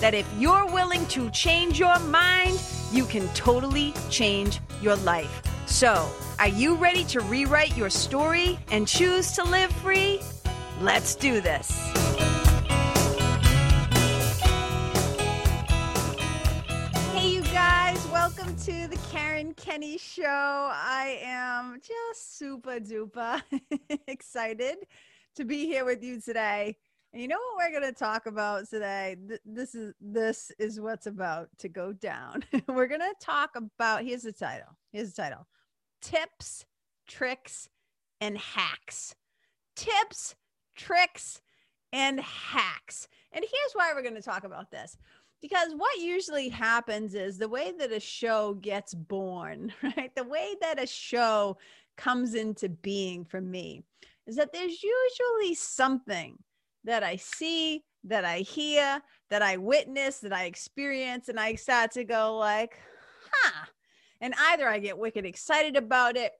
that if you're willing to change your mind, you can totally change your life. So, are you ready to rewrite your story and choose to live free? Let's do this. Hey, you guys, welcome to the Karen Kenney Show. I am just super duper excited to be here with you today. And you know what we're going to talk about today? This is this is what's about to go down. we're going to talk about here's the title. Here's the title. Tips, tricks, and hacks. Tips, tricks, and hacks. And here's why we're going to talk about this. Because what usually happens is the way that a show gets born, right? The way that a show comes into being for me is that there's usually something that I see, that I hear, that I witness, that I experience, and I start to go like, huh. And either I get wicked excited about it,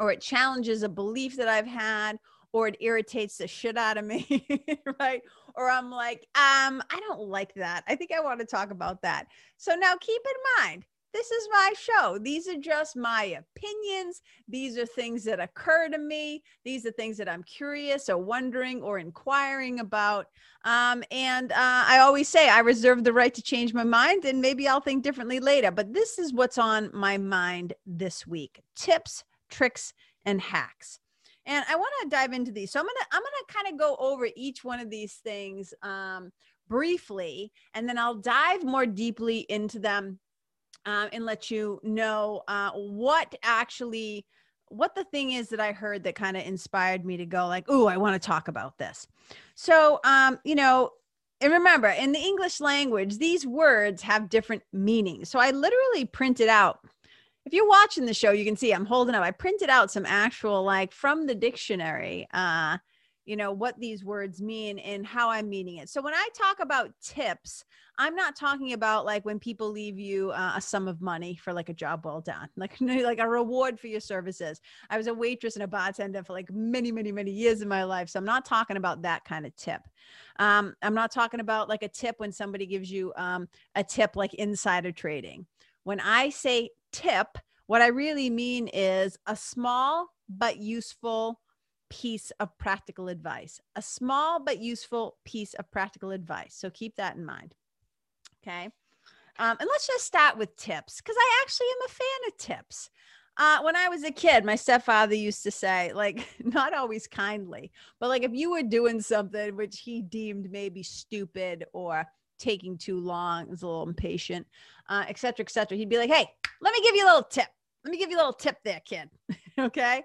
or it challenges a belief that I've had, or it irritates the shit out of me, right? Or I'm like, um, I don't like that. I think I want to talk about that. So now keep in mind, this is my show. These are just my opinions. These are things that occur to me. These are things that I'm curious or wondering or inquiring about. Um, and uh, I always say I reserve the right to change my mind and maybe I'll think differently later. But this is what's on my mind this week tips, tricks, and hacks. And I want to dive into these. So I'm gonna I'm gonna kind of go over each one of these things um, briefly, and then I'll dive more deeply into them um, and let you know uh, what actually what the thing is that I heard that kind of inspired me to go like, oh, I want to talk about this. So, um, you know, and remember, in the English language, these words have different meanings. So I literally printed out. If you're watching the show, you can see I'm holding up. I printed out some actual like from the dictionary. Uh, you know what these words mean and how i'm meaning it. So when i talk about tips i'm not talking about like when people leave you uh, a sum of money for like a job well done like like a reward for your services. I was a waitress and a bartender for like many many many years in my life. So i'm not talking about that kind of tip. Um, i'm not talking about like a tip when somebody gives you um, a tip like insider trading. When i say tip what i really mean is a small but useful piece of practical advice, a small but useful piece of practical advice. So keep that in mind. Okay. Um, and let's just start with tips because I actually am a fan of tips. Uh, when I was a kid, my stepfather used to say, like, not always kindly, but like if you were doing something which he deemed maybe stupid or taking too long, was a little impatient, uh, et cetera, et cetera, he'd be like, hey, let me give you a little tip. Let me give you a little tip there, kid. okay.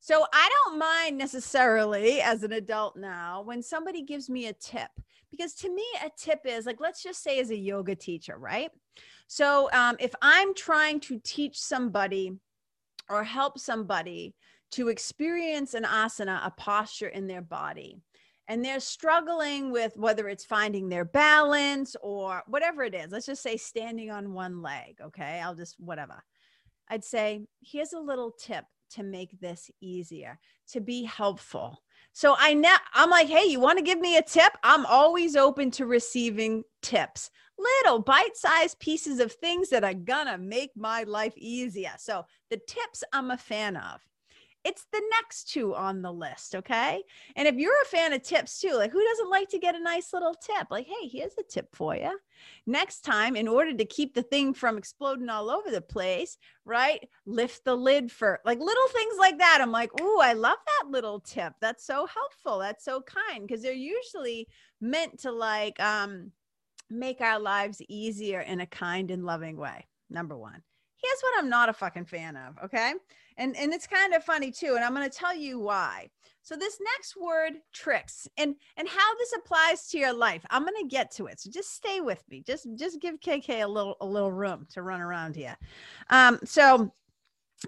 So I don't mind necessarily as an adult now when somebody gives me a tip because to me a tip is like let's just say as a yoga teacher, right? So um, if I'm trying to teach somebody or help somebody to experience an asana, a posture in their body, and they're struggling with whether it's finding their balance or whatever it is, let's just say standing on one leg, okay? I'll just whatever. I'd say, here's a little tip to make this easier, to be helpful. So I know I'm like, hey, you want to give me a tip? I'm always open to receiving tips, little bite-sized pieces of things that are gonna make my life easier. So the tips I'm a fan of it's the next two on the list. Okay. And if you're a fan of tips too, like who doesn't like to get a nice little tip? Like, hey, here's a tip for you. Next time, in order to keep the thing from exploding all over the place, right? Lift the lid for like little things like that. I'm like, oh, I love that little tip. That's so helpful. That's so kind because they're usually meant to like um, make our lives easier in a kind and loving way. Number one. here's what I'm not a fucking fan of. Okay. And, and it's kind of funny too. And I'm going to tell you why. So this next word tricks and and how this applies to your life. I'm going to get to it. So just stay with me. Just just give KK a little a little room to run around here. Um so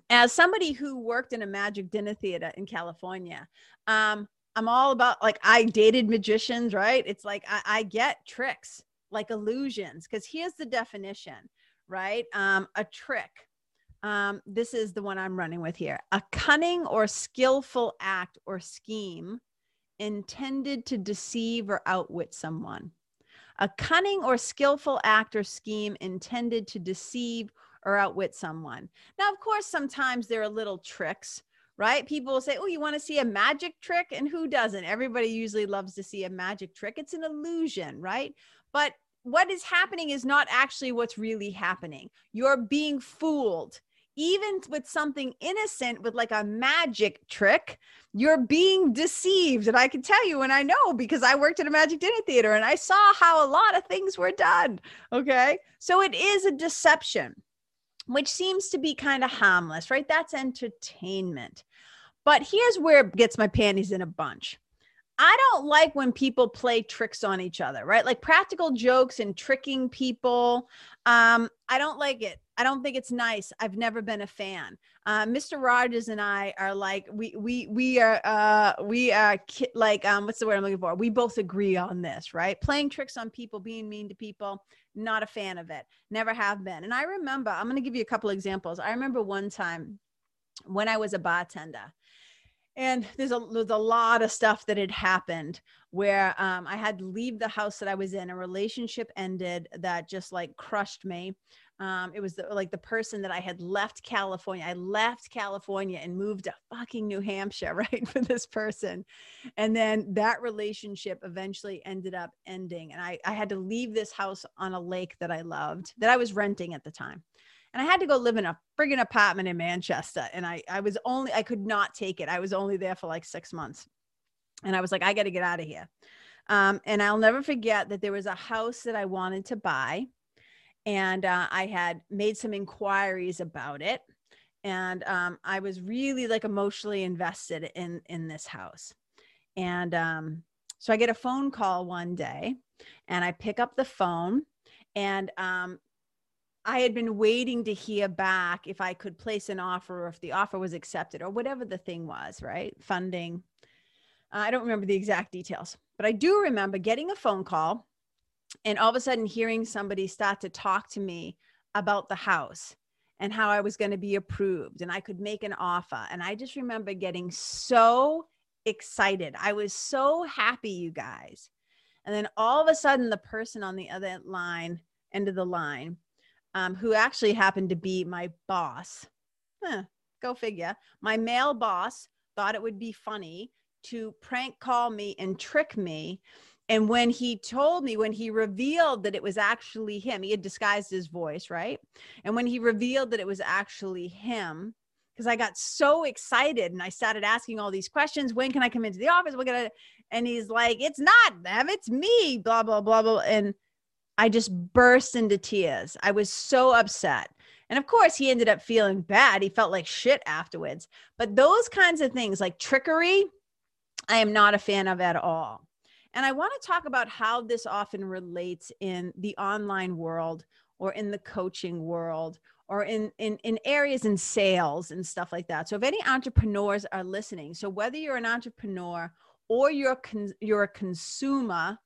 as somebody who worked in a magic dinner theater in California, um I'm all about like I dated magicians, right? It's like I, I get tricks, like illusions, because here's the definition, right? Um, a trick. Um, this is the one I'm running with here. A cunning or skillful act or scheme intended to deceive or outwit someone. A cunning or skillful act or scheme intended to deceive or outwit someone. Now, of course, sometimes there are little tricks right? People will say, Oh, you want to see a magic trick? And who doesn't? Everybody usually loves to see a magic trick. It's an illusion, right? But what is happening is not actually what's really happening. You're being fooled. Even with something innocent, with like a magic trick, you're being deceived. And I can tell you, and I know because I worked at a magic dinner theater and I saw how a lot of things were done. Okay. So it is a deception, which seems to be kind of harmless, right? That's entertainment. But here's where it gets my panties in a bunch. I don't like when people play tricks on each other, right? Like practical jokes and tricking people. Um, I don't like it. I don't think it's nice. I've never been a fan. Uh, Mr. Rogers and I are like we we we are uh, we are ki- like um, what's the word I'm looking for? We both agree on this, right? Playing tricks on people, being mean to people, not a fan of it. Never have been. And I remember I'm going to give you a couple examples. I remember one time when I was a bartender and there's a there's a lot of stuff that had happened where um, I had to leave the house that I was in. A relationship ended that just like crushed me. Um, it was the, like the person that I had left California. I left California and moved to fucking New Hampshire, right, for this person. And then that relationship eventually ended up ending. And I, I had to leave this house on a lake that I loved, that I was renting at the time and I had to go live in a friggin' apartment in Manchester. And I, I was only, I could not take it. I was only there for like six months. And I was like, I got to get out of here. Um, and I'll never forget that there was a house that I wanted to buy. And uh, I had made some inquiries about it. And um, I was really like emotionally invested in, in this house. And um, so I get a phone call one day and I pick up the phone and um, I had been waiting to hear back if I could place an offer or if the offer was accepted or whatever the thing was, right? Funding. I don't remember the exact details, but I do remember getting a phone call and all of a sudden hearing somebody start to talk to me about the house and how I was going to be approved and I could make an offer. And I just remember getting so excited. I was so happy, you guys. And then all of a sudden, the person on the other line, end of the line, um, who actually happened to be my boss. Huh, go figure. My male boss thought it would be funny to prank call me and trick me. And when he told me, when he revealed that it was actually him, he had disguised his voice, right? And when he revealed that it was actually him, because I got so excited and I started asking all these questions. When can I come into the office? We're gonna, and he's like, "It's not them, it's me." Blah blah blah blah. And I just burst into tears. I was so upset. And of course, he ended up feeling bad. He felt like shit afterwards. But those kinds of things like trickery, I am not a fan of at all. And I want to talk about how this often relates in the online world or in the coaching world or in, in, in areas in sales and stuff like that. So if any entrepreneurs are listening, so whether you're an entrepreneur or you're, con- you're a consumer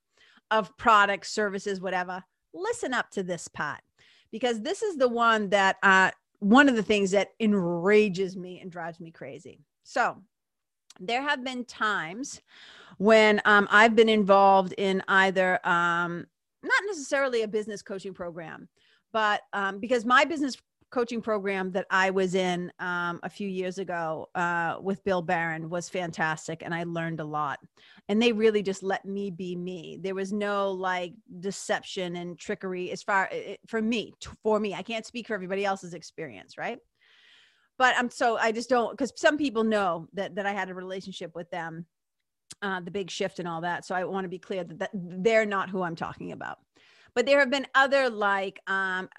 of products, services, whatever, listen up to this part because this is the one that uh, one of the things that enrages me and drives me crazy. So, there have been times when um, I've been involved in either um, not necessarily a business coaching program, but um, because my business coaching program that I was in um, a few years ago uh, with Bill Baren was fantastic, and I learned a lot. And they really just let me be me. There was no like deception and trickery as far it, for me. For me, I can't speak for everybody else's experience, right? But I'm so I just don't because some people know that that I had a relationship with them, uh, the big shift and all that. So I want to be clear that, that they're not who I'm talking about but there have been other like um,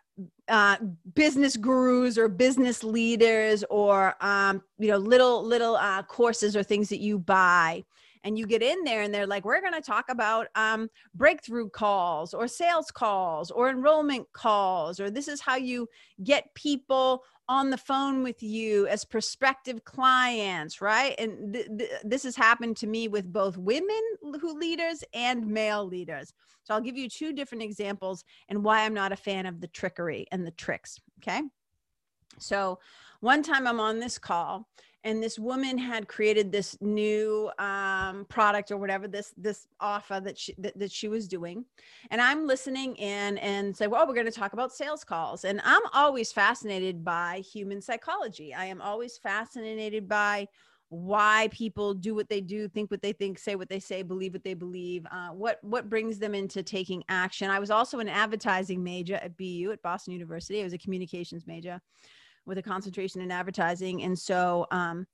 uh, business gurus or business leaders or um, you know little little uh, courses or things that you buy and you get in there and they're like we're going to talk about um, breakthrough calls or sales calls or enrollment calls or this is how you get people on the phone with you as prospective clients right? And th- th- this has happened to me with both women who leaders and male leaders. So i'll give you two different examples and why i'm not a fan of the trickery and the tricks okay? So one time i'm on this call and this woman had created this new um, product or whatever this this offer that she that, that she was doing. And i'm listening in and say well we're going to talk about sales calls. And i'm always fascinated by human psychology. I am always fascinated by why people do what they do think what they think say what they say believe what they believe uh, what what brings them into taking action. I was also an advertising major at bu at boston university. I was a communications major with a concentration in advertising. And so, um,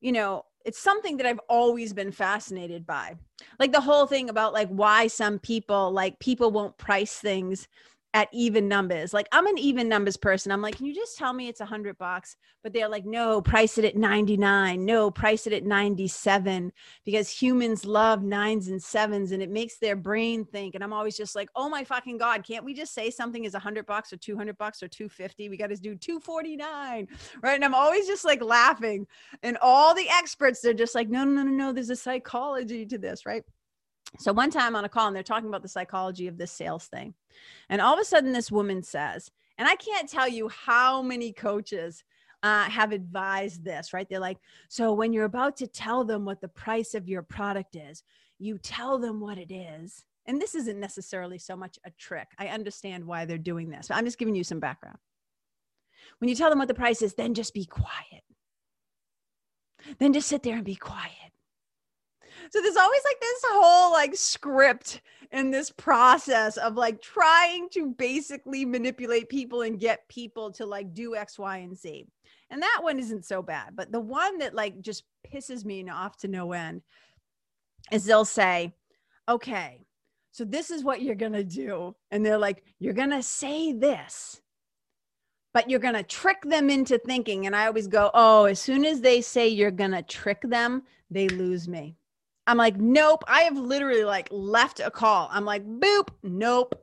you know, it's something that I've always been fascinated by. Like the whole thing about like why some people like people won't price things at even numbers. Like I'm an even numbers person. I'm like, can you just tell me it's a hundred bucks? But they're like, no, price it at 99. No, price it at 97 because humans love nines and sevens and it makes their brain think. And I'm always just like, oh my fucking God, can't we just say something is a hundred bucks or 200 bucks or 250? We got to do 249. Right. And I'm always just like laughing. And all the experts, they're just like, no, no, no, no, there's a psychology to this. Right. So one time on a call, and they're talking about the psychology of this sales thing. And all of a sudden, this woman says, and I can't tell you how many coaches uh, have advised this, right? They're like, so when you're about to tell them what the price of your product is, you tell them what it is. And this isn't necessarily so much a trick. I understand why they're doing this. I'm just giving you some background. When you tell them what the price is, then just be quiet. Then just sit there and be quiet so there's always like this whole like script in this process of like trying to basically manipulate people and get people to like do X, Y, and Z. And that one isn't so bad. But the one that like just pisses me off to no end is they'll say, okay, so this is what you're going to do. And they're like, you're going to say this but you're going to trick them into thinking. And I always go, oh, as soon as they say you're going to trick them, they lose me. I'm like, nope. I have literally like left a call. I'm like, boop, nope.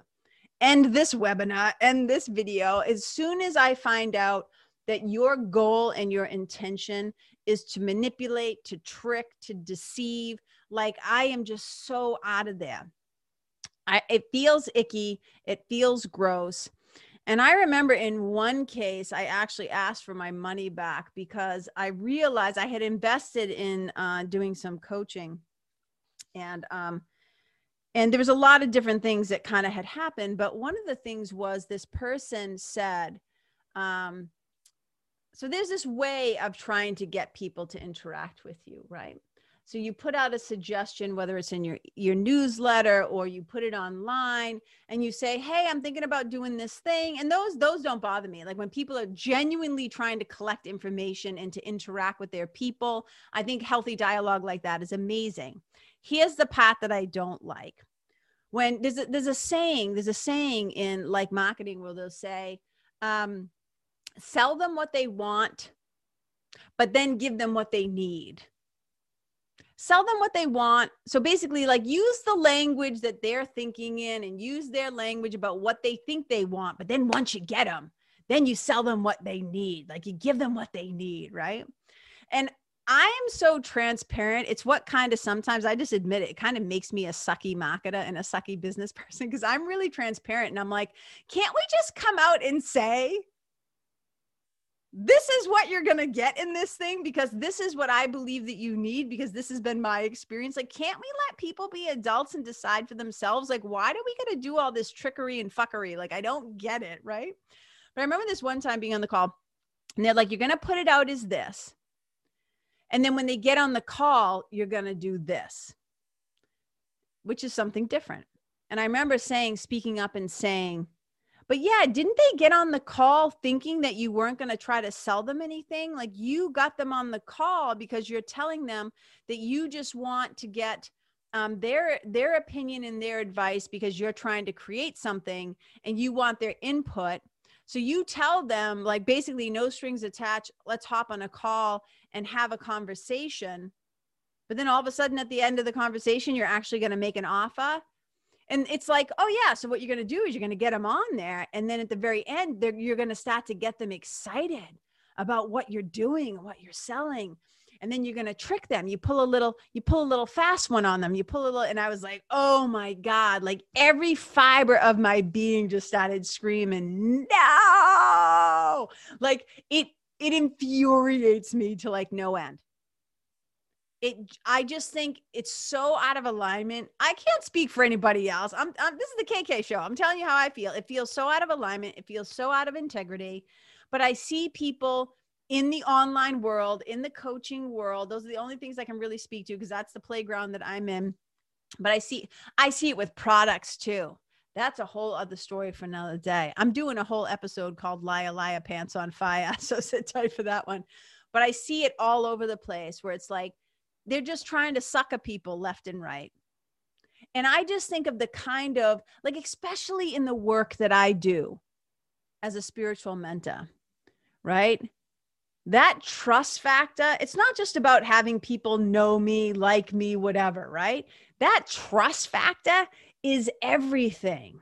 End this webinar, end this video. As soon as I find out that your goal and your intention is to manipulate, to trick, to deceive, like I am just so out of there. I, it feels icky. It feels gross. And I remember in one case, I actually asked for my money back because I realized I had invested in uh, doing some coaching and um and there was a lot of different things that kind of had happened but one of the things was this person said um so there's this way of trying to get people to interact with you right? So you put out a suggestion whether it's in your your newsletter or you put it online and you say hey i'm thinking about doing this thing and those those don't bother me. Like when people are genuinely trying to collect information and to interact with their people i think healthy dialogue like that is amazing here's the part that I don't like. When there's a, there's a saying, there's a saying in like marketing where they'll say, um, sell them what they want, but then give them what they need. Sell them what they want. So basically, like use the language that they're thinking in and use their language about what they think they want. But then once you get them, then you sell them what they need. Like you give them what they need, right? And I am so transparent. It's what kind of sometimes I just admit it, it kind of makes me a sucky marketer and a sucky business person because I'm really transparent and I'm like, can't we just come out and say, this is what you're going to get in this thing because this is what I believe that you need because this has been my experience. Like, can't we let people be adults and decide for themselves? Like, why do we got to do all this trickery and fuckery? Like, I don't get it. Right. But I remember this one time being on the call and they're like, you're going to put it out as this. And then when they get on the call, you're going to do this, which is something different. And I remember saying, speaking up and saying, but yeah, didn't they get on the call thinking that you weren't going to try to sell them anything? Like you got them on the call because you're telling them that you just want to get um, their their opinion and their advice because you're trying to create something and you want their input So you tell them, like, basically, no strings attached, let's hop on a call and have a conversation. But then all of a sudden, at the end of the conversation, you're actually going to make an offer. And it's like, oh, yeah. So what you're going to do is you're going to get them on there. And then at the very end, you're going to start to get them excited about what you're doing, what you're selling and then you're going to trick them. You pull a little you pull a little fast one on them. You pull a little and i was like oh my god. Like every fiber of my being just started screaming no! Like it it infuriates me to like no end. It i just think it's so out of alignment. I can't speak for anybody else. I'm, I'm this is the kk show. I'm telling you how i feel. It feels so out of alignment. It feels so out of integrity. But i see people in the online world, in the coaching world, those are the only things I can really speak to because that's the playground that I'm in. But I see I see it with products too. That's a whole other story for another day. I'm doing a whole episode called Liar Liar Pants on Fire. So sit tight for that one. But I see it all over the place where it's like they're just trying to suck sucker people left and right. And I just think of the kind of like, especially in the work that I do as a spiritual mentor, right? That trust factor, it's not just about having people know me, like me, whatever, right? That trust factor is everything.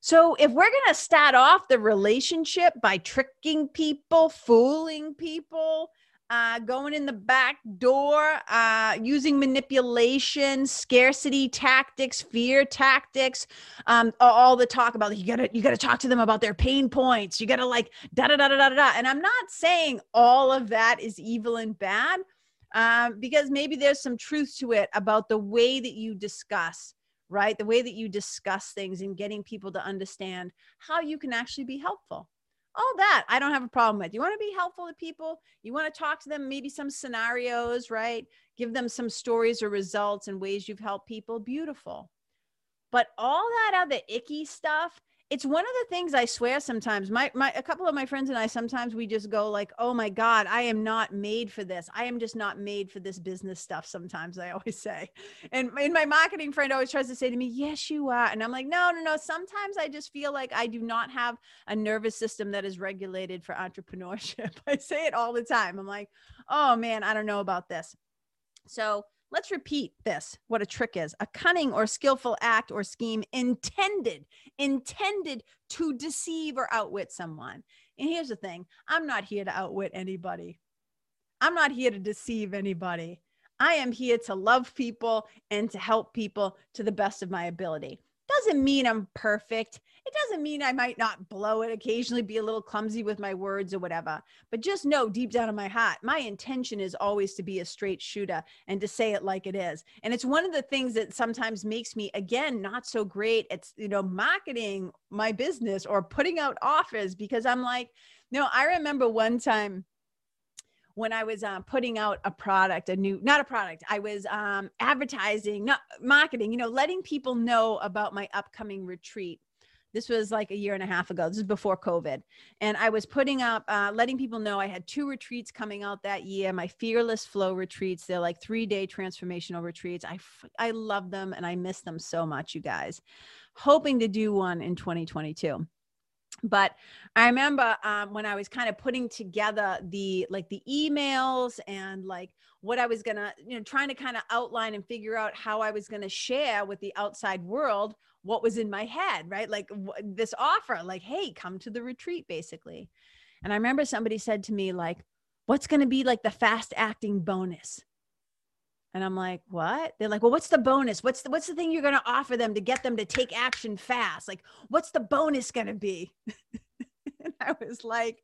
So if we're going to start off the relationship by tricking people, fooling people, uh, going in the back door, uh, using manipulation, scarcity tactics, fear tactics, um, all the talk about you gotta you gotta talk to them about their pain points. You gotta like da da da da da da. And I'm not saying all of that is evil and bad, um, because maybe there's some truth to it about the way that you discuss right the way that you discuss things and getting people to understand how you can actually be helpful all that I don't have a problem with. You want to be helpful to people, you want to talk to them, maybe some scenarios, right? Give them some stories or results and ways you've helped people. Beautiful. But all that other icky stuff, it's one of the things I swear sometimes. My my a couple of my friends and I sometimes we just go like, "Oh my god, I am not made for this. I am just not made for this business stuff." Sometimes I always say. And, and my marketing friend always tries to say to me, "Yes, you are." And I'm like, "No, no, no. Sometimes I just feel like I do not have a nervous system that is regulated for entrepreneurship." I say it all the time. I'm like, "Oh man, I don't know about this." So, Let's repeat this what a trick is a cunning or skillful act or scheme intended, intended to deceive or outwit someone. And here's the thing I'm not here to outwit anybody, I'm not here to deceive anybody. I am here to love people and to help people to the best of my ability. Doesn't mean I'm perfect. It doesn't mean I might not blow it occasionally, be a little clumsy with my words or whatever. But just know deep down in my heart, my intention is always to be a straight shooter and to say it like it is. And it's one of the things that sometimes makes me, again, not so great at, you know, marketing my business or putting out offers because I'm like, no, I remember one time when I was uh, putting out a product, a new, not a product, I was um, advertising, not marketing, you know, letting people know about my upcoming retreat. This was like a year and a half ago. This is before COVID. And I was putting up, uh, letting people know I had two retreats coming out that year, my Fearless Flow retreats. They're like three day transformational retreats. I, I love them and I miss them so much, you guys. Hoping to do one in 2022 but i remember um, when i was kind of putting together the like the emails and like what i was gonna you know trying to kind of outline and figure out how i was gonna share with the outside world what was in my head right like w- this offer like hey come to the retreat basically and i remember somebody said to me like what's gonna be like the fast acting bonus and I'm like, what? They're like, well, what's the bonus? What's the what's the thing you're gonna offer them to get them to take action fast? Like, what's the bonus gonna be? and I was like,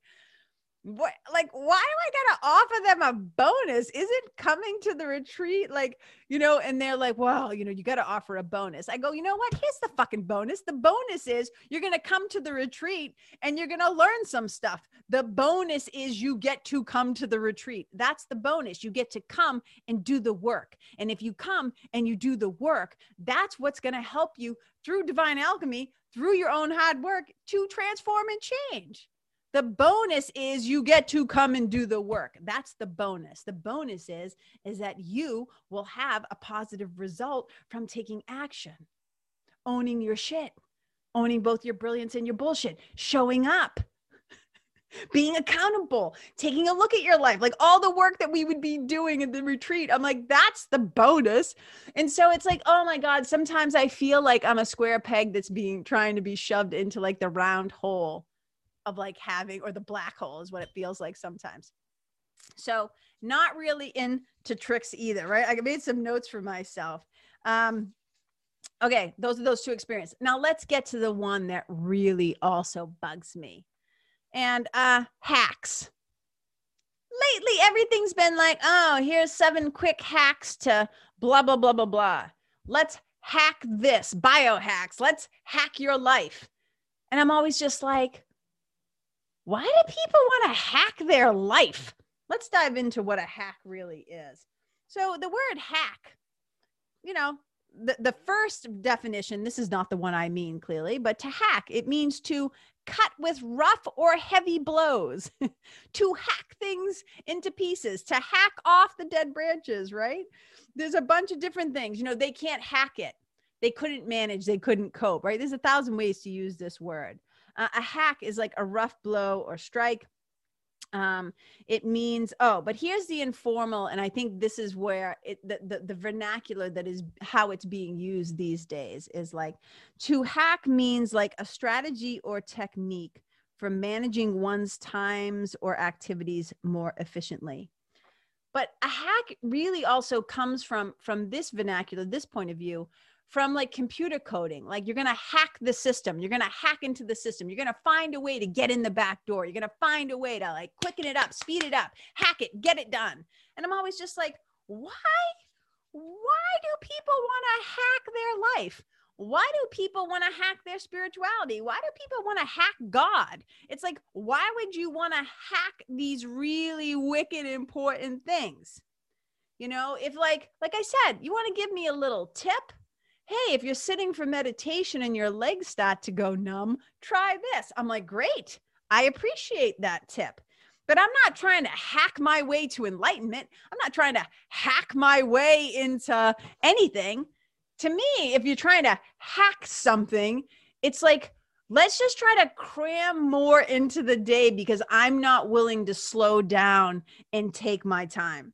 what like why am i to offer them a bonus? Isn't coming to the retreat like you know and they're like well you know you got to offer a bonus. I go you know what? Here's the fucking bonus. The bonus is you're to come to the retreat and you're to learn some stuff. The bonus is you get to come to the retreat. That's the bonus. You get to come and do the work. And if you come and you do the work that's what's to help you through divine alchemy through your own hard work to transform and change the bonus is you get to come and do the work. That's the bonus. The bonus is is that you will have a positive result from taking action, owning your shit, owning both your brilliance and your bullshit, showing up, being accountable, taking a look at your life, like all the work that we would be doing in the retreat. I'm like, that's the bonus. And so it's like, oh my God, sometimes I feel like I'm a square peg that's being trying to be shoved into like the round hole of like having, or the black hole is what it feels like sometimes. So, not really into tricks either, right? I made some notes for myself. Um, okay, those are those two experiences. Now, let's get to the one that really also bugs me and uh, hacks. Lately, everything's been like, oh, here's seven quick hacks to blah, blah, blah, blah, blah. Let's hack this, biohacks. Let's hack your life. And I'm always just like, why do people want to hack their life? Let's dive into what a hack really is. So, the word hack, you know, the, the first definition, this is not the one I mean clearly, but to hack, it means to cut with rough or heavy blows, to hack things into pieces, to hack off the dead branches, right? There's a bunch of different things. You know, they can't hack it. They couldn't manage, they couldn't cope, right? There's a thousand ways to use this word. Uh, a hack is like a rough blow or strike. Um it means oh but here's the informal and i think this is where it the, the, the vernacular that is how it's being used these days is like to hack means like a strategy or technique for managing one's times or activities more efficiently. But a hack really also comes from from this vernacular this point of view from like computer coding. Like you're going to hack the system. You're going to hack into the system. You're going to find a way to get in the back door. You're going to find a way to like quicken it up, speed it up, hack it, get it done. And I'm always just like, why? Why do people want to hack their life? Why do people want to hack their spirituality? Why do people want to hack God? It's like, why would you want to hack these really wicked important things? You know, if like like I said, you want to give me a little tip, hey, if you're sitting for meditation and your legs start to go numb, try this. I'm like, great. I appreciate that tip. But I'm not trying to hack my way to enlightenment. I'm not trying to hack my way into anything. To me, if you're trying to hack something, it's like, let's just try to cram more into the day because I'm not willing to slow down and take my time.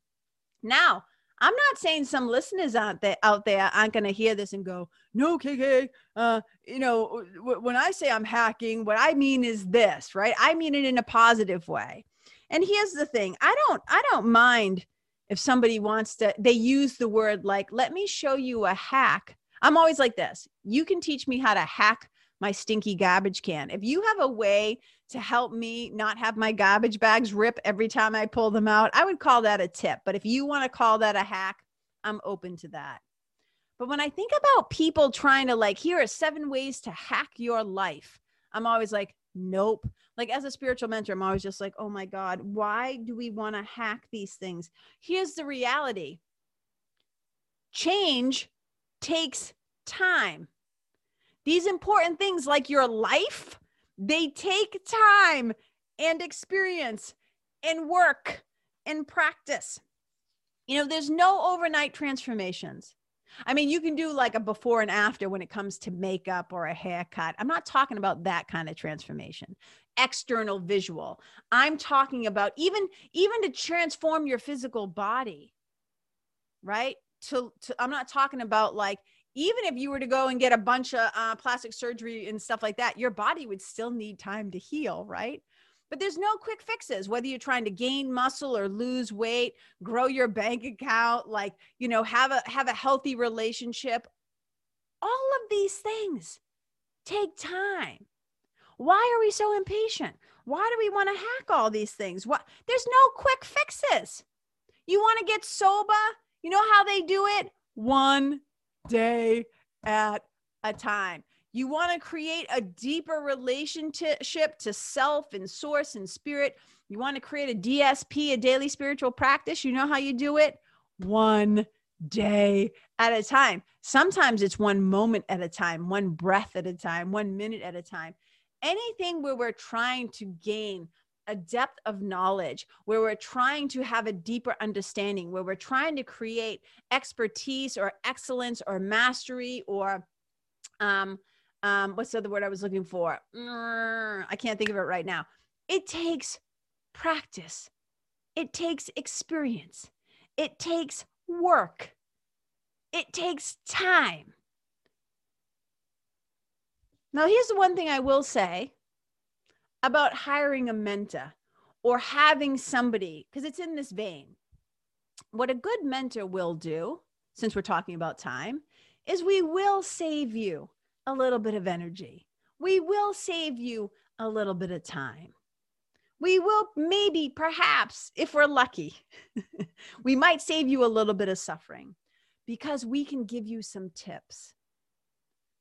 Now, I'm not saying some listeners out there out there aren't going to hear this and go, "No, KK, uh, you know, w- when I say I'm hacking, what I mean is this, right? I mean it in a positive way." And here's the thing: I don't, I don't mind if somebody wants to. They use the word like, "Let me show you a hack." I'm always like this. You can teach me how to hack my stinky garbage can. If you have a way to help me not have my garbage bags rip every time I pull them out, I would call that a tip. But if you want to call that a hack, I'm open to that. But when I think about people trying to like, here are seven ways to hack your life, I'm always like, nope. Like as a spiritual mentor, I'm always just like, oh my God, why do we want to hack these things? Here's the reality change takes time. These important things like your life, they take time and experience and work and practice. You know, there's no overnight transformations. I mean, you can do like a before and after when it comes to makeup or a haircut. I'm not talking about that kind of transformation. External visual. I'm talking about even even to transform your physical body. Right? To, to I'm not talking about like even if you were to go and get a bunch of uh, plastic surgery and stuff like that, your body would still need time to heal, right? But there's no quick fixes, whether you're trying to gain muscle or lose weight, grow your bank account, like, you know, have a have a healthy relationship. All of these things take time. Why are we so impatient? Why do we want to hack all these things? What there's no quick fixes. You want to get sober? You know how they do it? One day at a time. You want to create a deeper relationship to self and source and spirit. You want to create a DSP, a daily spiritual practice. You know how you do it? One day at a time. Sometimes it's one moment at a time, one breath at a time, one minute at a time. Anything where we're trying to gain a depth of knowledge where we're trying to have a deeper understanding, where we're trying to create expertise or excellence or mastery or um, um, what's the other word I was looking for? I can't think of it right now. It takes practice, it takes experience, it takes work, it takes time. Now, here's the one thing I will say about hiring a mentor or having somebody, because it's in this vein. What a good mentor will do, since we're talking about time, is we will save you a little bit of energy. We will save you a little bit of time. We will maybe, perhaps, if we're lucky, we might save you a little bit of suffering because we can give you some tips.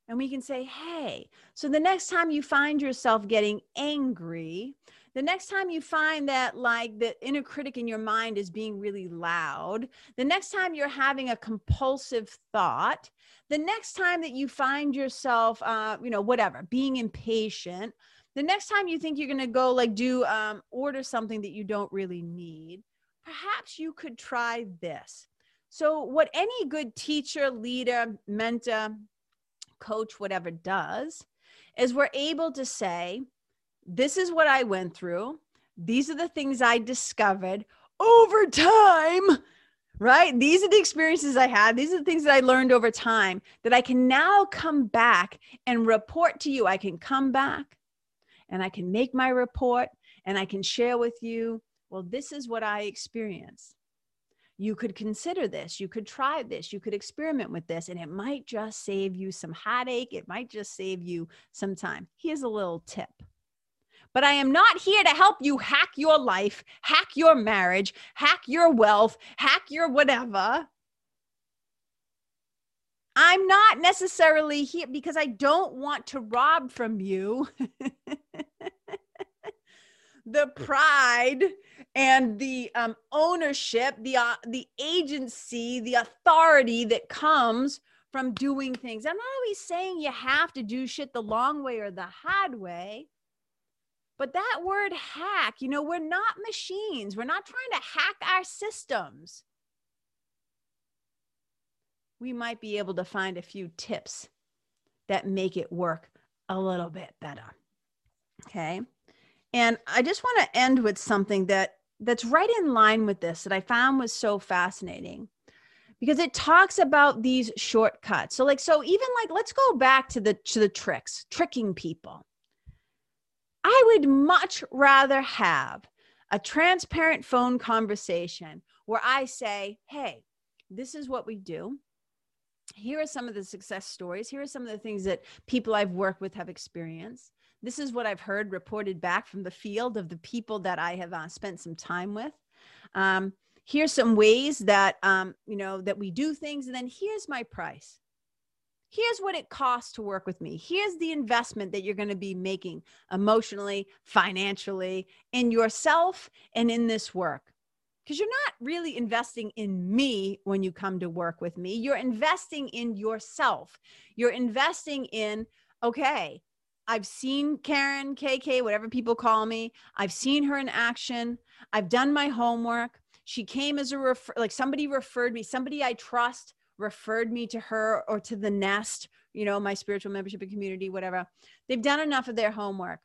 And we can say, hey, so the next time you find yourself getting angry, the next time you find that like the inner critic in your mind is being really loud, the next time you're having a compulsive thought, the next time that you find yourself, uh, you know, whatever, being impatient, the next time you think you're going to go like do um, order something that you don't really need, perhaps you could try this. So, what any good teacher, leader, mentor, coach, whatever does is we're able to say, This is what I went through. These are the things I discovered over time right? These are the experiences I had. These are the things that I learned over time that I can now come back and report to you. I can come back and I can make my report and I can share with you, well, this is what I experienced. You could consider this. You could try this. You could experiment with this, and it might just save you some heartache. It might just save you some time. Here's a little tip but I am not here to help you hack your life, hack your marriage, hack your wealth, hack your whatever. I'm not necessarily here because I don't want to rob from you the pride and the um, ownership, the uh, the agency, the authority that comes from doing things. I'm not always saying you have to do shit the long way or the hard way. But that word hack, you know, we're not machines. We're not trying to hack our systems. We might be able to find a few tips that make it work a little bit better. Okay. And I just want to end with something that that's right in line with this that I found was so fascinating because it talks about these shortcuts. So like so even like let's go back to the to the tricks, tricking people. I would much rather have a transparent phone conversation where I say, hey, this is what we do. Here are some of the success stories. Here are some of the things that people I've worked with have experienced. This is what I've heard reported back from the field of the people that I have uh, spent some time with. Um, here's some ways that um, you know that we do things, and then here's my price here's what it costs to work with me. Here's the investment that you're going to be making emotionally, financially, in yourself and in this work. Because you're not really investing in me when you come to work with me. You're investing in yourself. You're investing in, okay, I've seen Karen, KK, whatever people call me. I've seen her in action. I've done my homework. She came as a refer, like somebody referred me, somebody I trust referred me to her or to the nest, you know, my spiritual membership and community, whatever. They've done enough of their homework.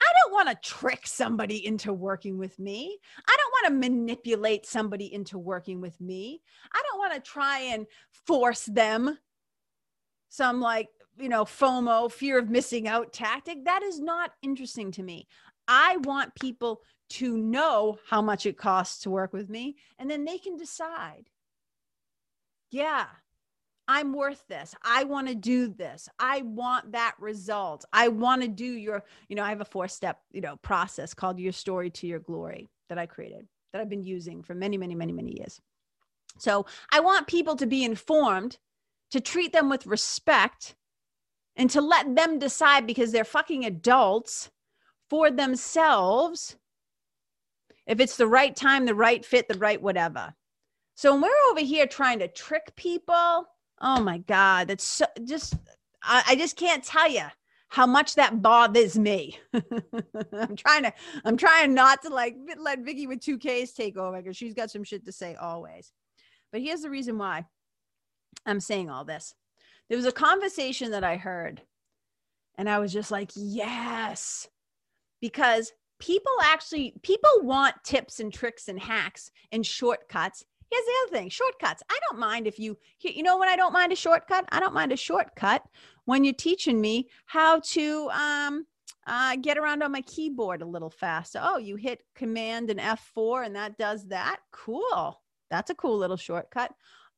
I don't want to trick somebody into working with me. I don't want to manipulate somebody into working with me. I don't want to try and force them some like, you know, FOMO, fear of missing out tactic. That is not interesting to me. I want people to know how much it costs to work with me, and then they can decide yeah, I'm worth this. I want to do this. I want that result. I want to do your, you know, I have a four step, you know, process called your story to your glory that I created that I've been using for many, many, many, many years. So I want people to be informed, to treat them with respect, and to let them decide because they're fucking adults for themselves if it's the right time, the right fit, the right whatever. So when we're over here trying to trick people, oh my God, that's so, just, I, I just can't tell you how much that bothers me. I'm trying to, I'm trying not to like let Vicky with two Ks take over because she's got some shit to say always. But here's the reason why I'm saying all this. There was a conversation that I heard, and I was just like, yes, because people actually people want tips and tricks and hacks and shortcuts. Here's the other thing shortcuts. I don't mind if you you know when i don't mind a shortcut? I don't mind a shortcut when you're teaching me how to um, uh, get around on my keyboard a little faster. Oh you hit command and f4 and that does that? Cool. That's a cool little shortcut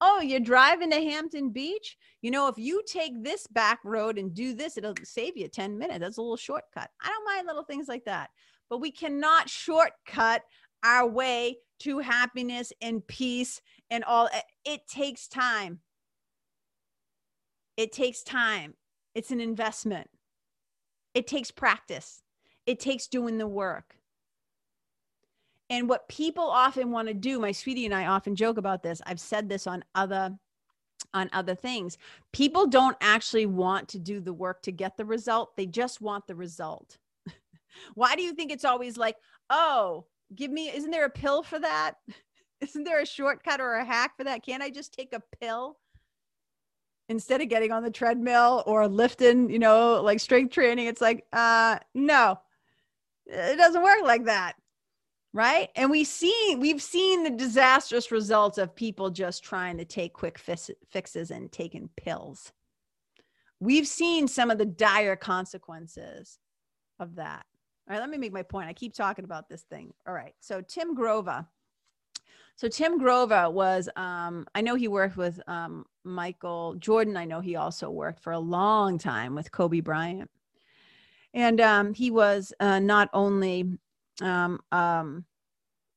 oh you're driving to hampton beach you know if you take this back road and do this it'll save you 10 minutes that's a little shortcut i don't mind little things like that but we cannot shortcut our way to happiness and peace and all. Eh, it takes time. It takes time. It's an investment. It takes practice. It takes doing the work. And what people often want to do, my sweetie and I often joke about this. I've said this on other on other things. People don't actually want to do the work to get the result. They just want the result. Why do you think it's always like, oh, give me, isn't there a pill for that? Isn't there a shortcut or a hack for that? Can't I just take a pill instead of getting on the treadmill or lifting, you know, like strength training? It's like, uh, no, it doesn't work like that. Right. And we see, we've seen the disastrous results of people just trying to take quick fixes and taking pills. We've seen some of the dire consequences of that. All right, let me make my point. I keep talking about this thing. All right. So Tim Grover. So Tim Grover was um, I know he worked with um, Michael Jordan. I know he also worked for a long time with Kobe Bryant. And um, he was uh, not only um, um,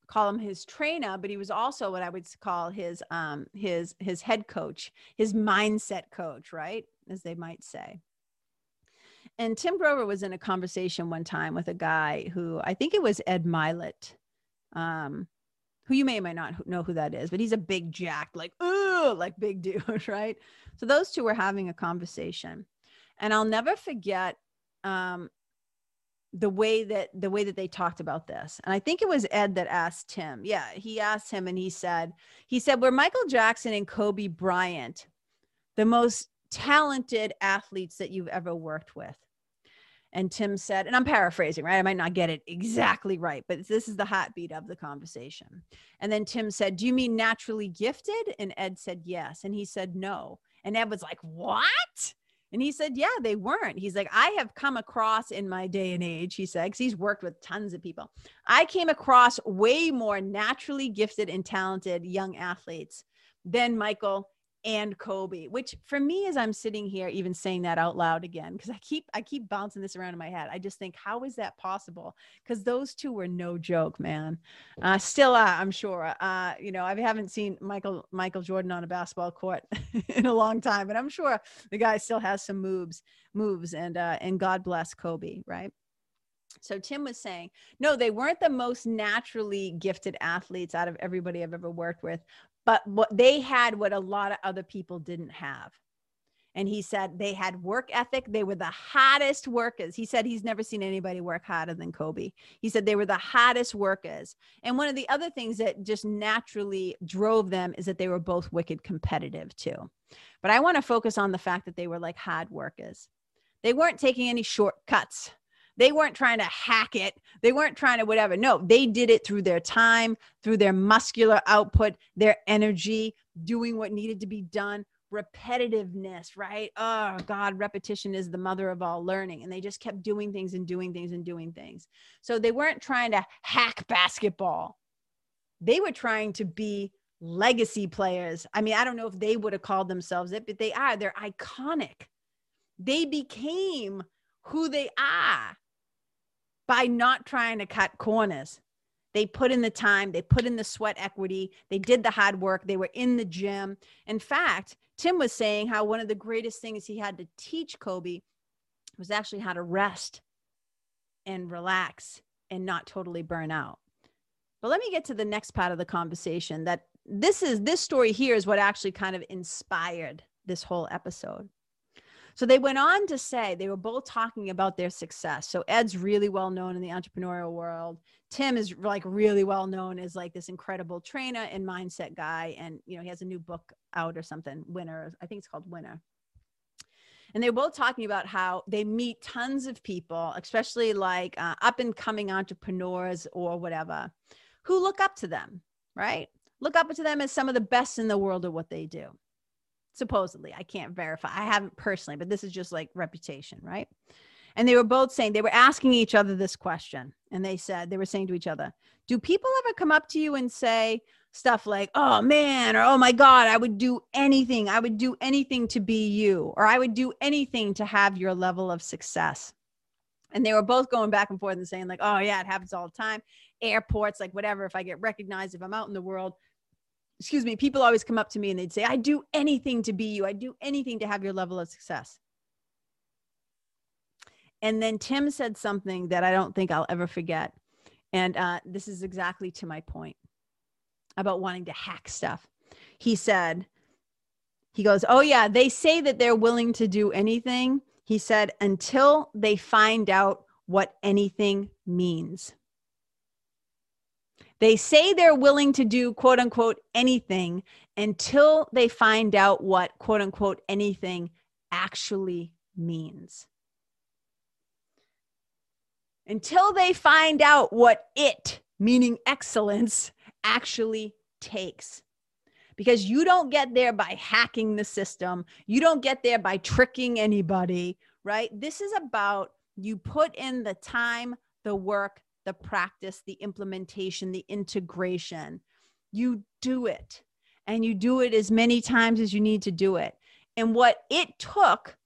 call him his trainer, but he was also what I would call his um, his his head coach, his mindset coach, right? As they might say and Tim Grover was in a conversation one time with a guy who I think it was Ed Mylett, um, who you may or may not know who that is, but he's a big jack, like ooh, like big dude, right? So those two were having a conversation, and I'll never forget um, the way that the way that they talked about this. And I think it was Ed that asked Tim. Yeah, he asked him, and he said, he said, "Were Michael Jackson and Kobe Bryant the most talented athletes that you've ever worked with?" And Tim said, and I'm paraphrasing, right? I might not get it exactly right, but this is the heartbeat of the conversation. And then Tim said, Do you mean naturally gifted? And Ed said, Yes. And he said, No. And Ed was like, What? And he said, Yeah, they weren't. He's like, I have come across in my day and age, he said, because he's worked with tons of people. I came across way more naturally gifted and talented young athletes than Michael and Kobe, which for me, as I'm sitting here, even saying that out loud again, because I keep I keep bouncing this around in my head. I just think, how is that possible? Because those two were no joke, man. Uh, still are, I'm sure. Uh, you know, I haven't seen Michael Michael Jordan on a basketball court in a long time, but I'm sure the guy still has some moves, moves, and uh, and God bless Kobe, right? So Tim was saying, no, they weren't the most naturally gifted athletes out of everybody I've ever worked with, but what they had what a lot of other people didn't have. And he said they had work ethic. They were the hottest workers. He said he's never seen anybody work harder than Kobe. He said they were the hottest workers. And one of the other things that just naturally drove them is that they were both wicked competitive too. But I want to focus on the fact that they were like hard workers. They weren't taking any shortcuts. They weren't trying to hack it. They weren't trying to whatever. No, they did it through their time, through their muscular output, their energy, doing what needed to be done, repetitiveness, right? Oh, God, repetition is the mother of all learning. And they just kept doing things and doing things and doing things. So they weren't trying to hack basketball. They were trying to be legacy players. I mean, I don't know if they would have called themselves it, but they are. They're iconic. They became who they are by not trying to cut corners. They put in the time, they put in the sweat equity, they did the hard work, they were in the gym. In fact, Tim was saying how one of the greatest things he had to teach Kobe was actually how to rest and relax and not totally burn out. But let me get to the next part of the conversation that this is this story here is what actually kind of inspired this whole episode. So they went on to say they were both talking about their success. So Ed's really well known in the entrepreneurial world. Tim is like really well known as like this incredible trainer and mindset guy. And, you know, he has a new book out or something, Winner. I think it's called Winner. and they were both talking about how they meet tons of people, especially like uh, up and coming entrepreneurs or whatever, who look up to them, right? Look up to them as some of the best in the world at what they do. Supposedly, I can't verify. I haven't personally, but this is just like reputation, right? And they were both saying, they were asking each other this question. And they said, they were saying to each other, Do people ever come up to you and say, stuff like, oh man, or oh my God, I would do anything. I would do anything to be you, or I would do anything to have your level of success. And they were both going back and forth and saying, like, oh yeah, it happens all the time. Airports, like whatever, if I get recognized, if I'm out in the world, excuse me, people always come up to me and they'd say, "I'd do anything to be you. I'd do anything to have your level of success. And then Tim said something that I don't think I'll ever forget. And uh, this is exactly to my point about wanting to hack stuff. He said, he goes, Oh, yeah, they say that they're willing to do anything. He said, until they find out what anything means. They say they're willing to do quote unquote anything until they find out what quote unquote anything actually means. Until they find out what it, meaning excellence, actually takes. Because you don't get there by hacking the system, you don't get there by tricking anybody, right? This is about you put in the time, the work, the practice, the implementation, the integration. You do it and you do it as many times as you need to do it. And what it took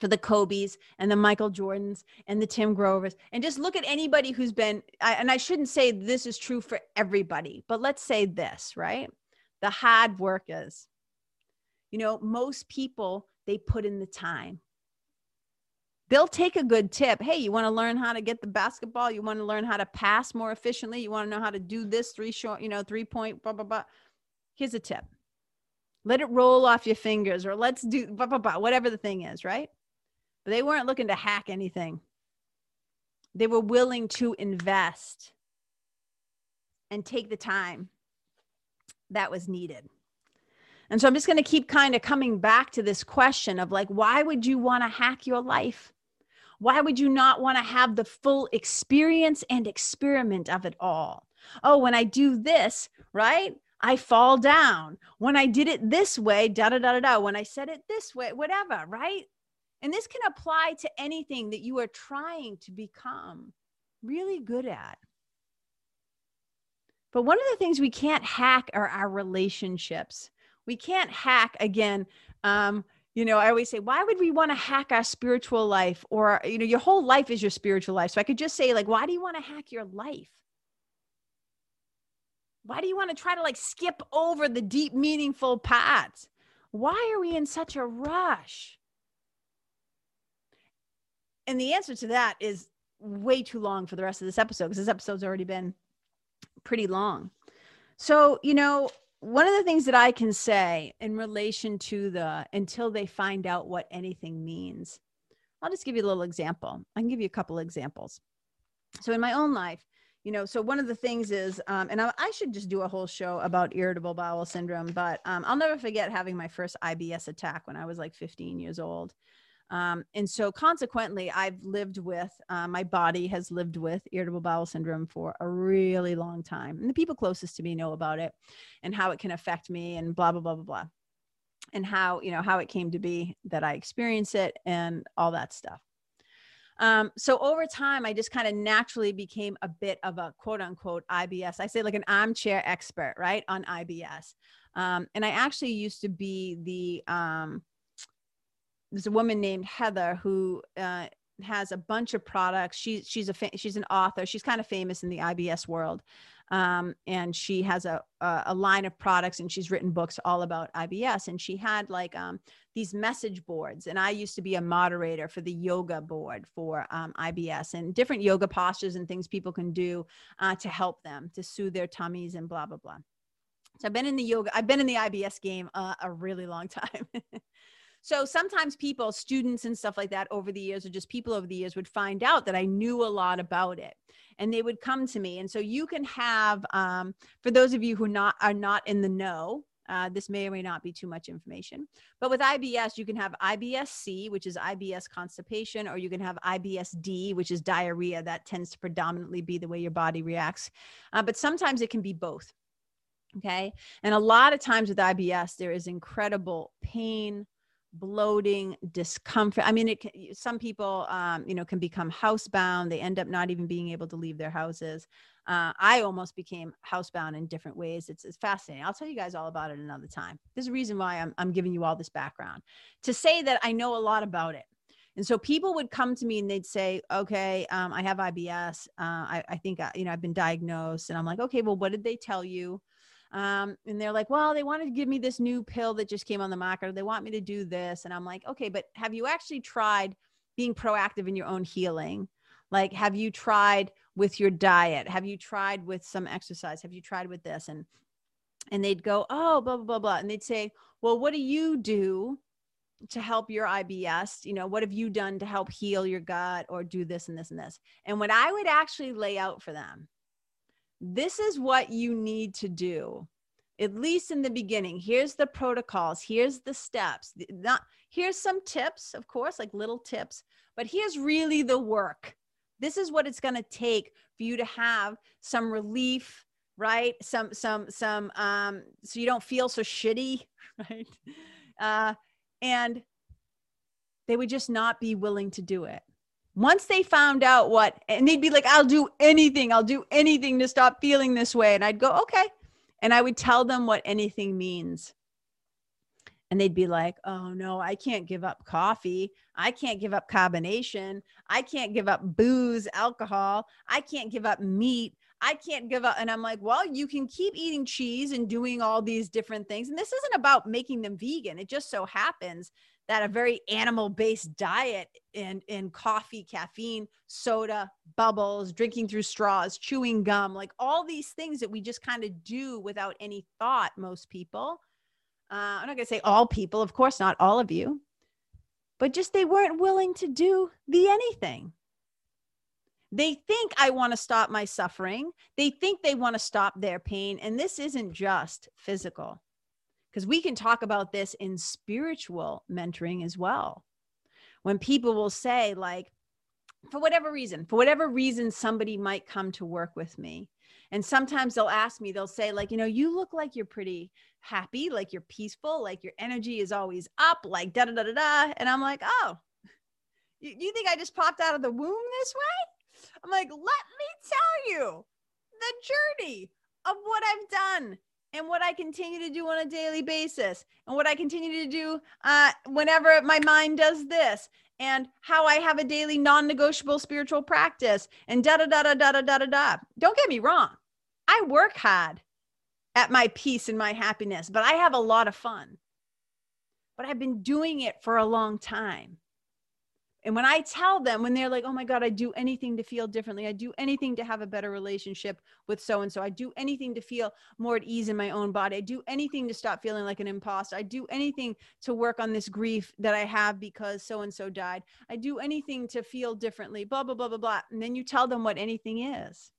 for the Kobe's and the Michael Jordans and the Tim Grovers. And just look at anybody who's been, and I shouldn't say this is true for everybody, but let's say this, right? The hard workers. You know, most people, they put in the time. They'll take a good tip. Hey, you want to learn how to get the basketball? You want to learn how to pass more efficiently? You want to know how to do this three short, you know, three point, blah, blah, blah. Here's a tip let it roll off your fingers or let's do blah, blah, blah, whatever the thing is, right? But they weren't looking to hack anything. They were willing to invest and take the time that was needed. And so I'm just going to keep kind of coming back to this question of like, why would you want to hack your life? Why would you not want to have the full experience and experiment of it all? Oh, when I do this, right? I fall down. When I did it this way, da da da da da. When I said it this way, whatever, right? And this can apply to anything that you are trying to become really good at. But one of the things we can't hack are our relationships. We can't hack again. Um, you know, I always say, why would we want to hack our spiritual life? Or, you know, your whole life is your spiritual life. So I could just say, like, why do you want to hack your life? Why do you want to try to like skip over the deep, meaningful parts? Why are we in such a rush? and the answer to that is way too long for the rest of this episode because this episode's already been pretty long. So, you know, one of the things that I can say in relation to the until they find out what anything means, I'll just give you a little example. I can give you a couple examples. So, in my own life, you know, so one of the things is, um, and I, I, should just do a whole show about irritable bowel syndrome, but um, I'll never forget having my first IBS attack when I was like 15 years old. Um, and so, consequently, I've lived with, uh, my body has lived with irritable bowel syndrome for a really long time. And the people closest to me know about it and how it can affect me and blah, blah, blah, blah, blah. And how, you know, how it came to be that I experience it and all that stuff. Um, so over time, I just kind of naturally became a bit of a quote unquote IBS. I say like an armchair expert, right, on IBS. Um, and I actually used to be the um, there's a woman named Heather who uh, has a bunch of products. She's she's a fa- she's an author. She's kind of famous in the IBS world, um, and she has a, a, a line of products and she's written books all about IBS. And she had like um, these message boards, and I used to be a moderator for the yoga board for um, IBS and different yoga postures and things people can do uh, to help them to soothe their tummies and blah blah blah. So I've been in the yoga. I've been in the IBS game uh, a really long time. So sometimes people, students and stuff like that over the years, or just people over the years, would find out that I knew a lot about it and they would come to me. And so you can have, um, for those of you who not are not in the know Uh, this may or may not be too much information. But with IBS, you can have IBS-C, which is IBS constipation, or you can have IBS-D, which is diarrhea. That tends to predominantly be the way your body reacts. Uh, but sometimes it can be both. Okay. And a lot of times with IBS, there is incredible pain, bloating, discomfort. I mean, it some people, um, you know, can become housebound. They end up not even being able to leave their houses. Uh, I almost became housebound in different ways. It's, it's fascinating. I'll tell you guys all about it another time. There's a reason why I'm, I'm giving you all this background to say that I know a lot about it. And so people would come to me and they'd say, okay, um, I have IBS. Uh, I, I think, I, you know, I've been diagnosed. And I'm like, okay, well, what did they tell you? Um, and they're like, well, they wanted to give me this new pill that just came on the market, they want me to do this. And I'm like, okay, but have you actually tried being proactive in your own healing? Like, have you tried with your diet? Have you tried with some exercise? Have you tried with this? And and they'd go, oh, blah, blah, blah, blah. And they'd say, well, what do you do to help your IBS? You know, what have you done to help heal your gut or do this and this and this? And what I would actually lay out for them this is what you need to do at least in the beginning. Here's the protocols. Here's the steps. Not here's some tips of course like little tips but here's really the work. This is what it's going to take for you to have some relief right? Some some some um so you don't feel so shitty right? Uh and they would just not be willing to do it once they found out what, and they'd be like, I'll do anything, I'll do anything to stop feeling this way. And I'd go, okay. And I would tell them what anything means. And they'd be like, oh no, I can't give up coffee. I can't give up combination. I can't give up booze, alcohol. I can't give up meat. I can't give up. And I'm like, well, you can keep eating cheese and doing all these different things. And this isn't about making them vegan. It just so happens that a very animal based diet in, in coffee, caffeine, soda, bubbles, drinking through straws, chewing gum, like all these things that we just kind of do without any thought, most people. Uh, I'm not going to say all people, of course, not all of you, but just they weren't willing to do the anything. They think I want to stop my suffering. They think they want to stop their pain. And this isn't just physical because we can talk about this in spiritual mentoring as well. When people will say, like, for whatever reason, for whatever reason, somebody might come to work with me. And sometimes they'll ask me, they'll say, like, you know, you look like you're pretty happy, like you're peaceful, like your energy is always up, like da da da da da. And I'm like, oh, you, you think I just popped out of the womb this way? I'm like, let me tell you the journey of what I've done and what I continue to do on a daily basis and what I continue to do uh, whenever my mind does this and how I have a daily non-negotiable spiritual practice and da da da da da da da da. Don't get me wrong. I work hard at my peace and my happiness, but I have a lot of fun. But I've been doing it for a long time. And when I tell them, when they're like, oh my God, I do anything to feel differently, I do anything to have a better relationship with so and so, I do anything to feel more at ease in my own body, I do anything to stop feeling like an imposter, I do anything to work on this grief that I have because so and so died, I do anything to feel differently, blah, blah, blah, blah, blah. And then you tell them what anything is.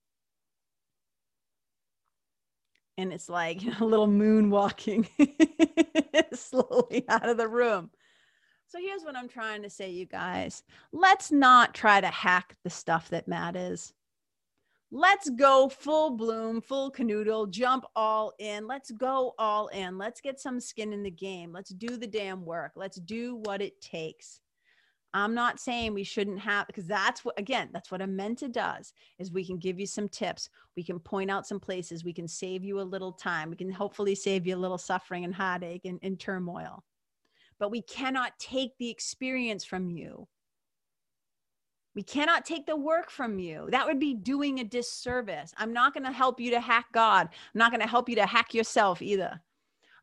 And it's like a little moon walking slowly out of the room. So here's what I'm trying to say, you guys. Let's not try to hack the stuff that Matt is. Let's go full bloom, full canoodle, jump all in. Let's go all in. Let's get some skin in the game. Let's do the damn work. Let's do what it takes. I'm not saying we shouldn't have because that's what again, that's what a Menta does is we can give you some tips. We can point out some places. We can save you a little time. We can hopefully save you a little suffering and heartache and, and turmoil but we cannot take the experience from you. We cannot take the work from you. That would be doing a disservice. I'm not going to help you to hack God. I'm not going to help you to hack yourself either.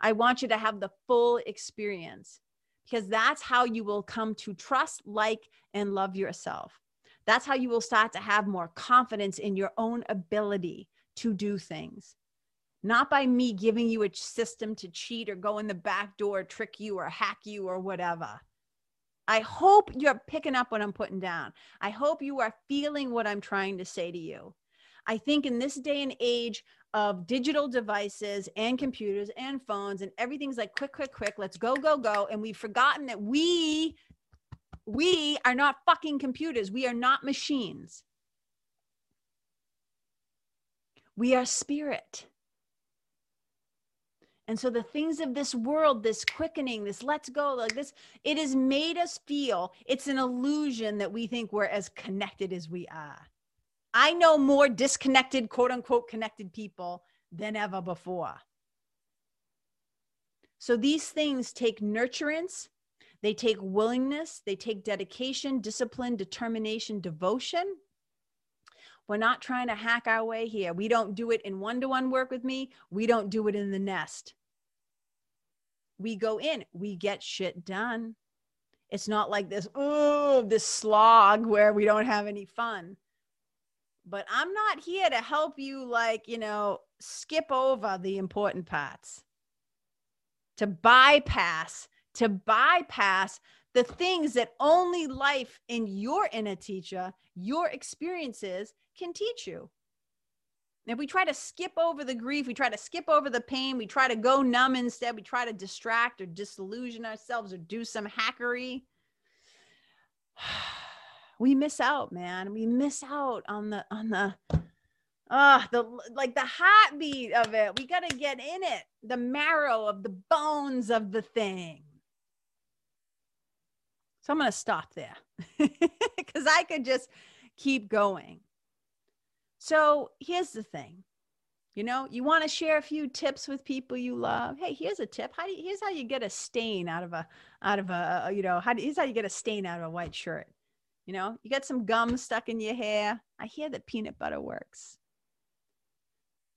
I want you to have the full experience because that's how you will come to trust, like, and love yourself. That's how you will start to have more confidence in your own ability to do things not by me giving you a system to cheat or go in the back door, trick you or hack you or whatever. I hope you're picking up what I'm putting down. I hope you are feeling what I'm trying to say to you. I think in this day and age of digital devices and computers and phones and everything's like quick, quick, quick, let's go, go, go. And we've forgotten that we we are not fucking computers. We are not machines. We are spirit. And so the things of this world, this quickening, this let's go, like this, it has made us feel it's an illusion that we think we're as connected as we are. I know more disconnected, quote unquote, connected people than ever before. So these things take nurturance, they take willingness, they take dedication, discipline, determination, devotion. We're not trying to hack our way here. We don't do it in one to one work with me. We don't do it in the nest. We go in, we get shit done. It's not like this, oh, this slog where we don't have any fun. But I'm not here to help you, like, you know, skip over the important parts, to bypass, to bypass the things that only life in your inner teacher, your experiences can teach you. If we try to skip over the grief, we try to skip over the pain, we try to go numb instead, we try to distract or disillusion ourselves or do some hackery, we miss out, man. We miss out on the on the ah uh, the like the heartbeat of it. We got to get in it, the marrow of the bones of the thing. So I'm going to stop there because I could just keep going. So here's the thing. You know, you want to share a few tips with people you love. Hey, here's a tip. How do you, here's how you get a stain out of a out of a you know, how do, here's how you get a stain out of a white shirt. You know, you got some gum stuck in your hair. I hear that peanut butter works.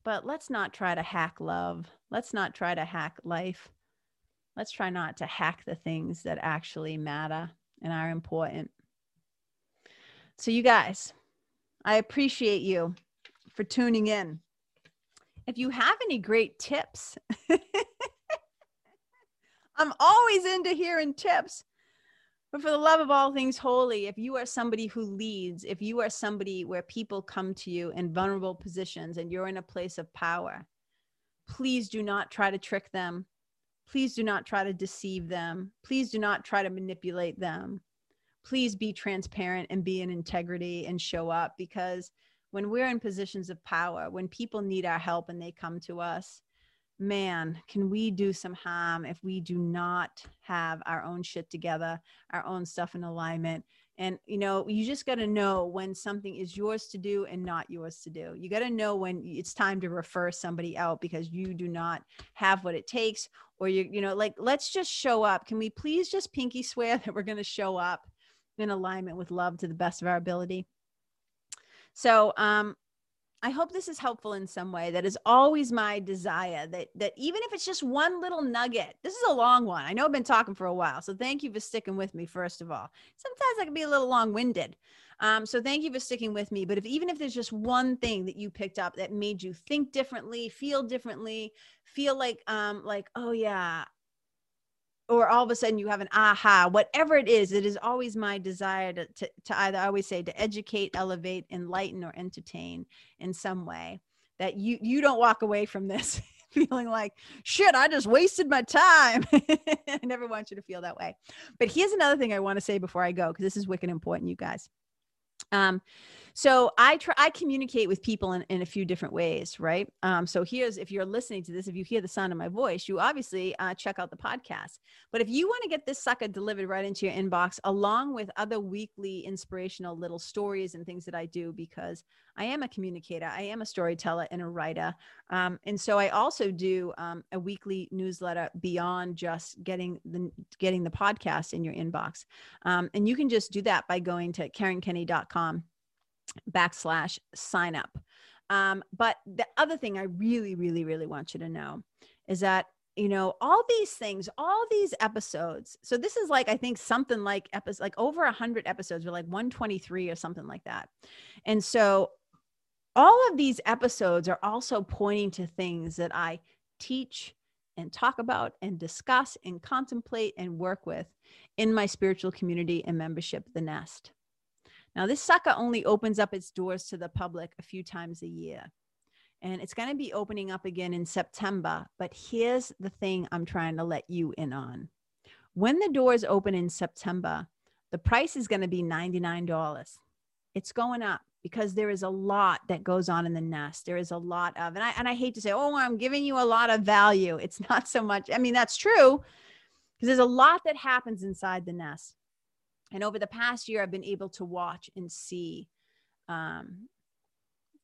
But let's not try to hack love. Let's not try to hack life. Let's try not to hack the things that actually matter and are important. So, you guys, I appreciate you for tuning in. If you have any great tips, I'm always into hearing tips. But for the love of all things holy, if you are somebody who leads, if you are somebody where people come to you in vulnerable positions and you're in a place of power, please do not try to trick them. Please do not try to deceive them. Please do not try to manipulate them please be transparent and be in integrity and show up because when we're in positions of power, when people need our help and they come to us, man, can we do some harm if we do not have our own shit together, our own stuff in alignment? And, you know, you just got to know when something is yours to do and not yours to do. You got to know when it's time to refer somebody out because you do not have what it takes, or you, you know, like, let's just show up. Can we please just pinky swear that we're going to show up? in alignment with love to the best of our ability. So, um, I hope this is helpful in some way. That is always my desire that that even if it's just one little nugget, this is a long one. I know I've been talking for a while, so thank you for sticking with me. First of all, sometimes I can be a little long winded, um, so thank you for sticking with me. But if even if there's just one thing that you picked up that made you think differently, feel differently, feel like um like oh yeah, or all of a sudden you have an aha whatever it is it is always my desire to, to, to either I always say to educate elevate enlighten or entertain in some way that you you don't walk away from this feeling like shit i just wasted my time. I never want you to feel that way. But here's another thing i want to say before i go because this is wicked important you guys. Um, so I try, I communicate with people in, in a few different ways, right? Um, so here's, if you're listening to this, if you hear the sound of my voice, you obviously uh, check out the podcast. But if you want to get this sucker delivered right into your inbox, along with other weekly inspirational little stories and things that I do, because I am a communicator, I am a storyteller and a writer. Um, and so I also do um, a weekly newsletter beyond just getting the, getting the podcast in your inbox. Um, and you can just do that by going to karenkenney.com backslash sign up. Um, but the other thing I really, really, really want you to know is that you know all these things all these episodes so this is like i think something like episode like over a 100 episodes or like 123 or something like that and so all of these episodes are also pointing to things that i teach and talk about and discuss and contemplate and work with in my spiritual community and membership the nest Now, this sucker only opens up its doors to the public a few times a year. And it's going to be opening up again in September. But here's the thing I'm trying to let you in on. When the doors open in September, the price is going to be $99. It's going up because there is a lot that goes on in the nest. There is a lot of, and I, and I hate to say, oh, I'm giving you a lot of value. It's not so much. I mean, that's true because there's a lot that happens inside the nest. And over the past year, I've been able to watch and see um,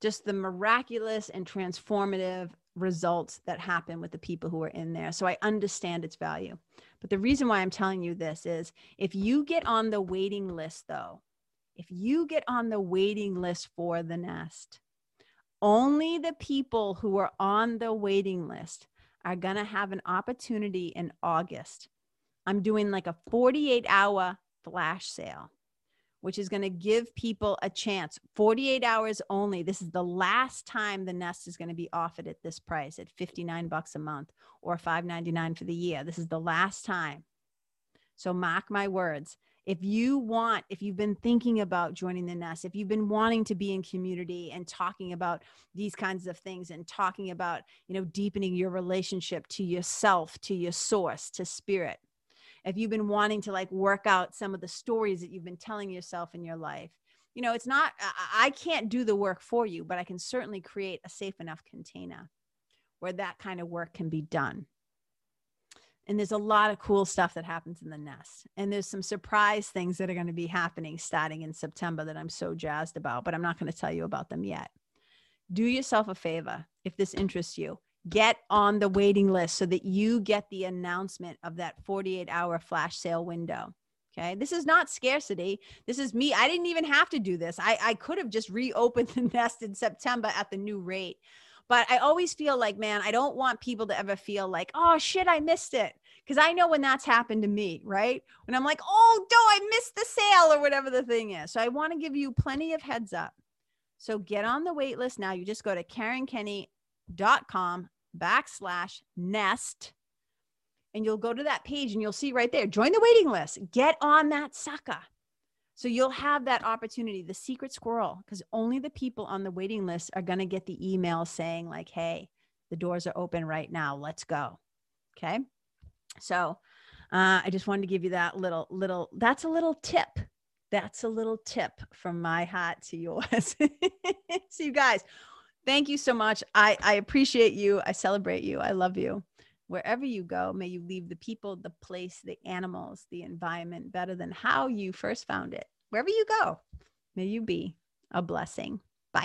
just the miraculous and transformative results that happen with the people who are in there. So I understand its value. But the reason why I'm telling you this is if you get on the waiting list, though, if you get on the waiting list for the nest, only the people who are on the waiting list are going to have an opportunity in August. I'm doing like a 48 hour flash sale, which is going to give people a chance 48 hours only. This is the last time the nest is going to be offered at this price at 59 bucks a month or 5.99 for the year. This is the last time. So mark my words if you want if you've been thinking about joining the nest if you've been wanting to be in community and talking about these kinds of things and talking about you know deepening your relationship to yourself to your source to spirit if you've been wanting to like work out some of the stories that you've been telling yourself in your life? You know it's not i can't do the work for you but i can certainly create a safe enough container where that kind of work can be done. And there's a lot of cool stuff that happens in the nest. And there's some surprise things that are going to be happening starting in september that i'm so jazzed about but i'm not going to tell you about them yet. Do yourself a favor if this interests you get on the waiting list so that you get the announcement of that 48 hour flash sale window okay this is not scarcity this is me i didn't even have to do this i, I could have just reopened the nest in september at the new rate but I always feel like, man, I don't want people to ever feel like, oh shit, I missed it. Cause I know when that's happened to me, right? When I'm like, oh, no, I missed the sale or whatever the thing is. So I want to give you plenty of heads up. So get on the wait list now. You just go to KarenKenney.com backslash nest and you'll go to that page and you'll see right there join the waiting list get on that sucker so you'll have that opportunity, the secret squirrel, because only the people on the waiting list are going to get the email saying, like, hey, the doors are open right now. Let's go. Okay. So uh, I just wanted to give you that little, little, that's a little tip. That's a little tip from my heart to yours. so, you guys, thank you so much. I, I appreciate you. I celebrate you. I love you. Wherever you go, may you leave the people, the place, the animals, the environment better than how you first found it. Wherever you go, may you be a blessing. Bye.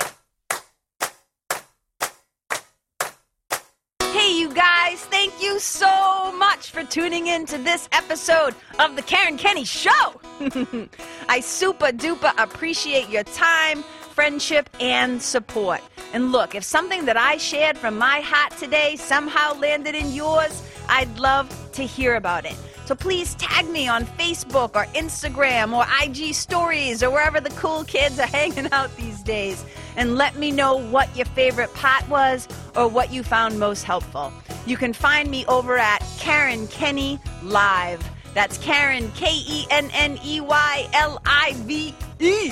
Hey, you guys, thank you so much for tuning in to this episode of The Karen Kenney Show. I super duper appreciate your time friendship, and support. And look, if something that I shared from my heart today somehow landed in yours, I'd love to hear about it. So please tag me on Facebook or Instagram or IG stories or wherever the cool kids are hanging out these days and let me know what your favorite part was or what you found most helpful. You can find me over at Karen Kenney Live. That's Karen, K E N N E Y L I V E.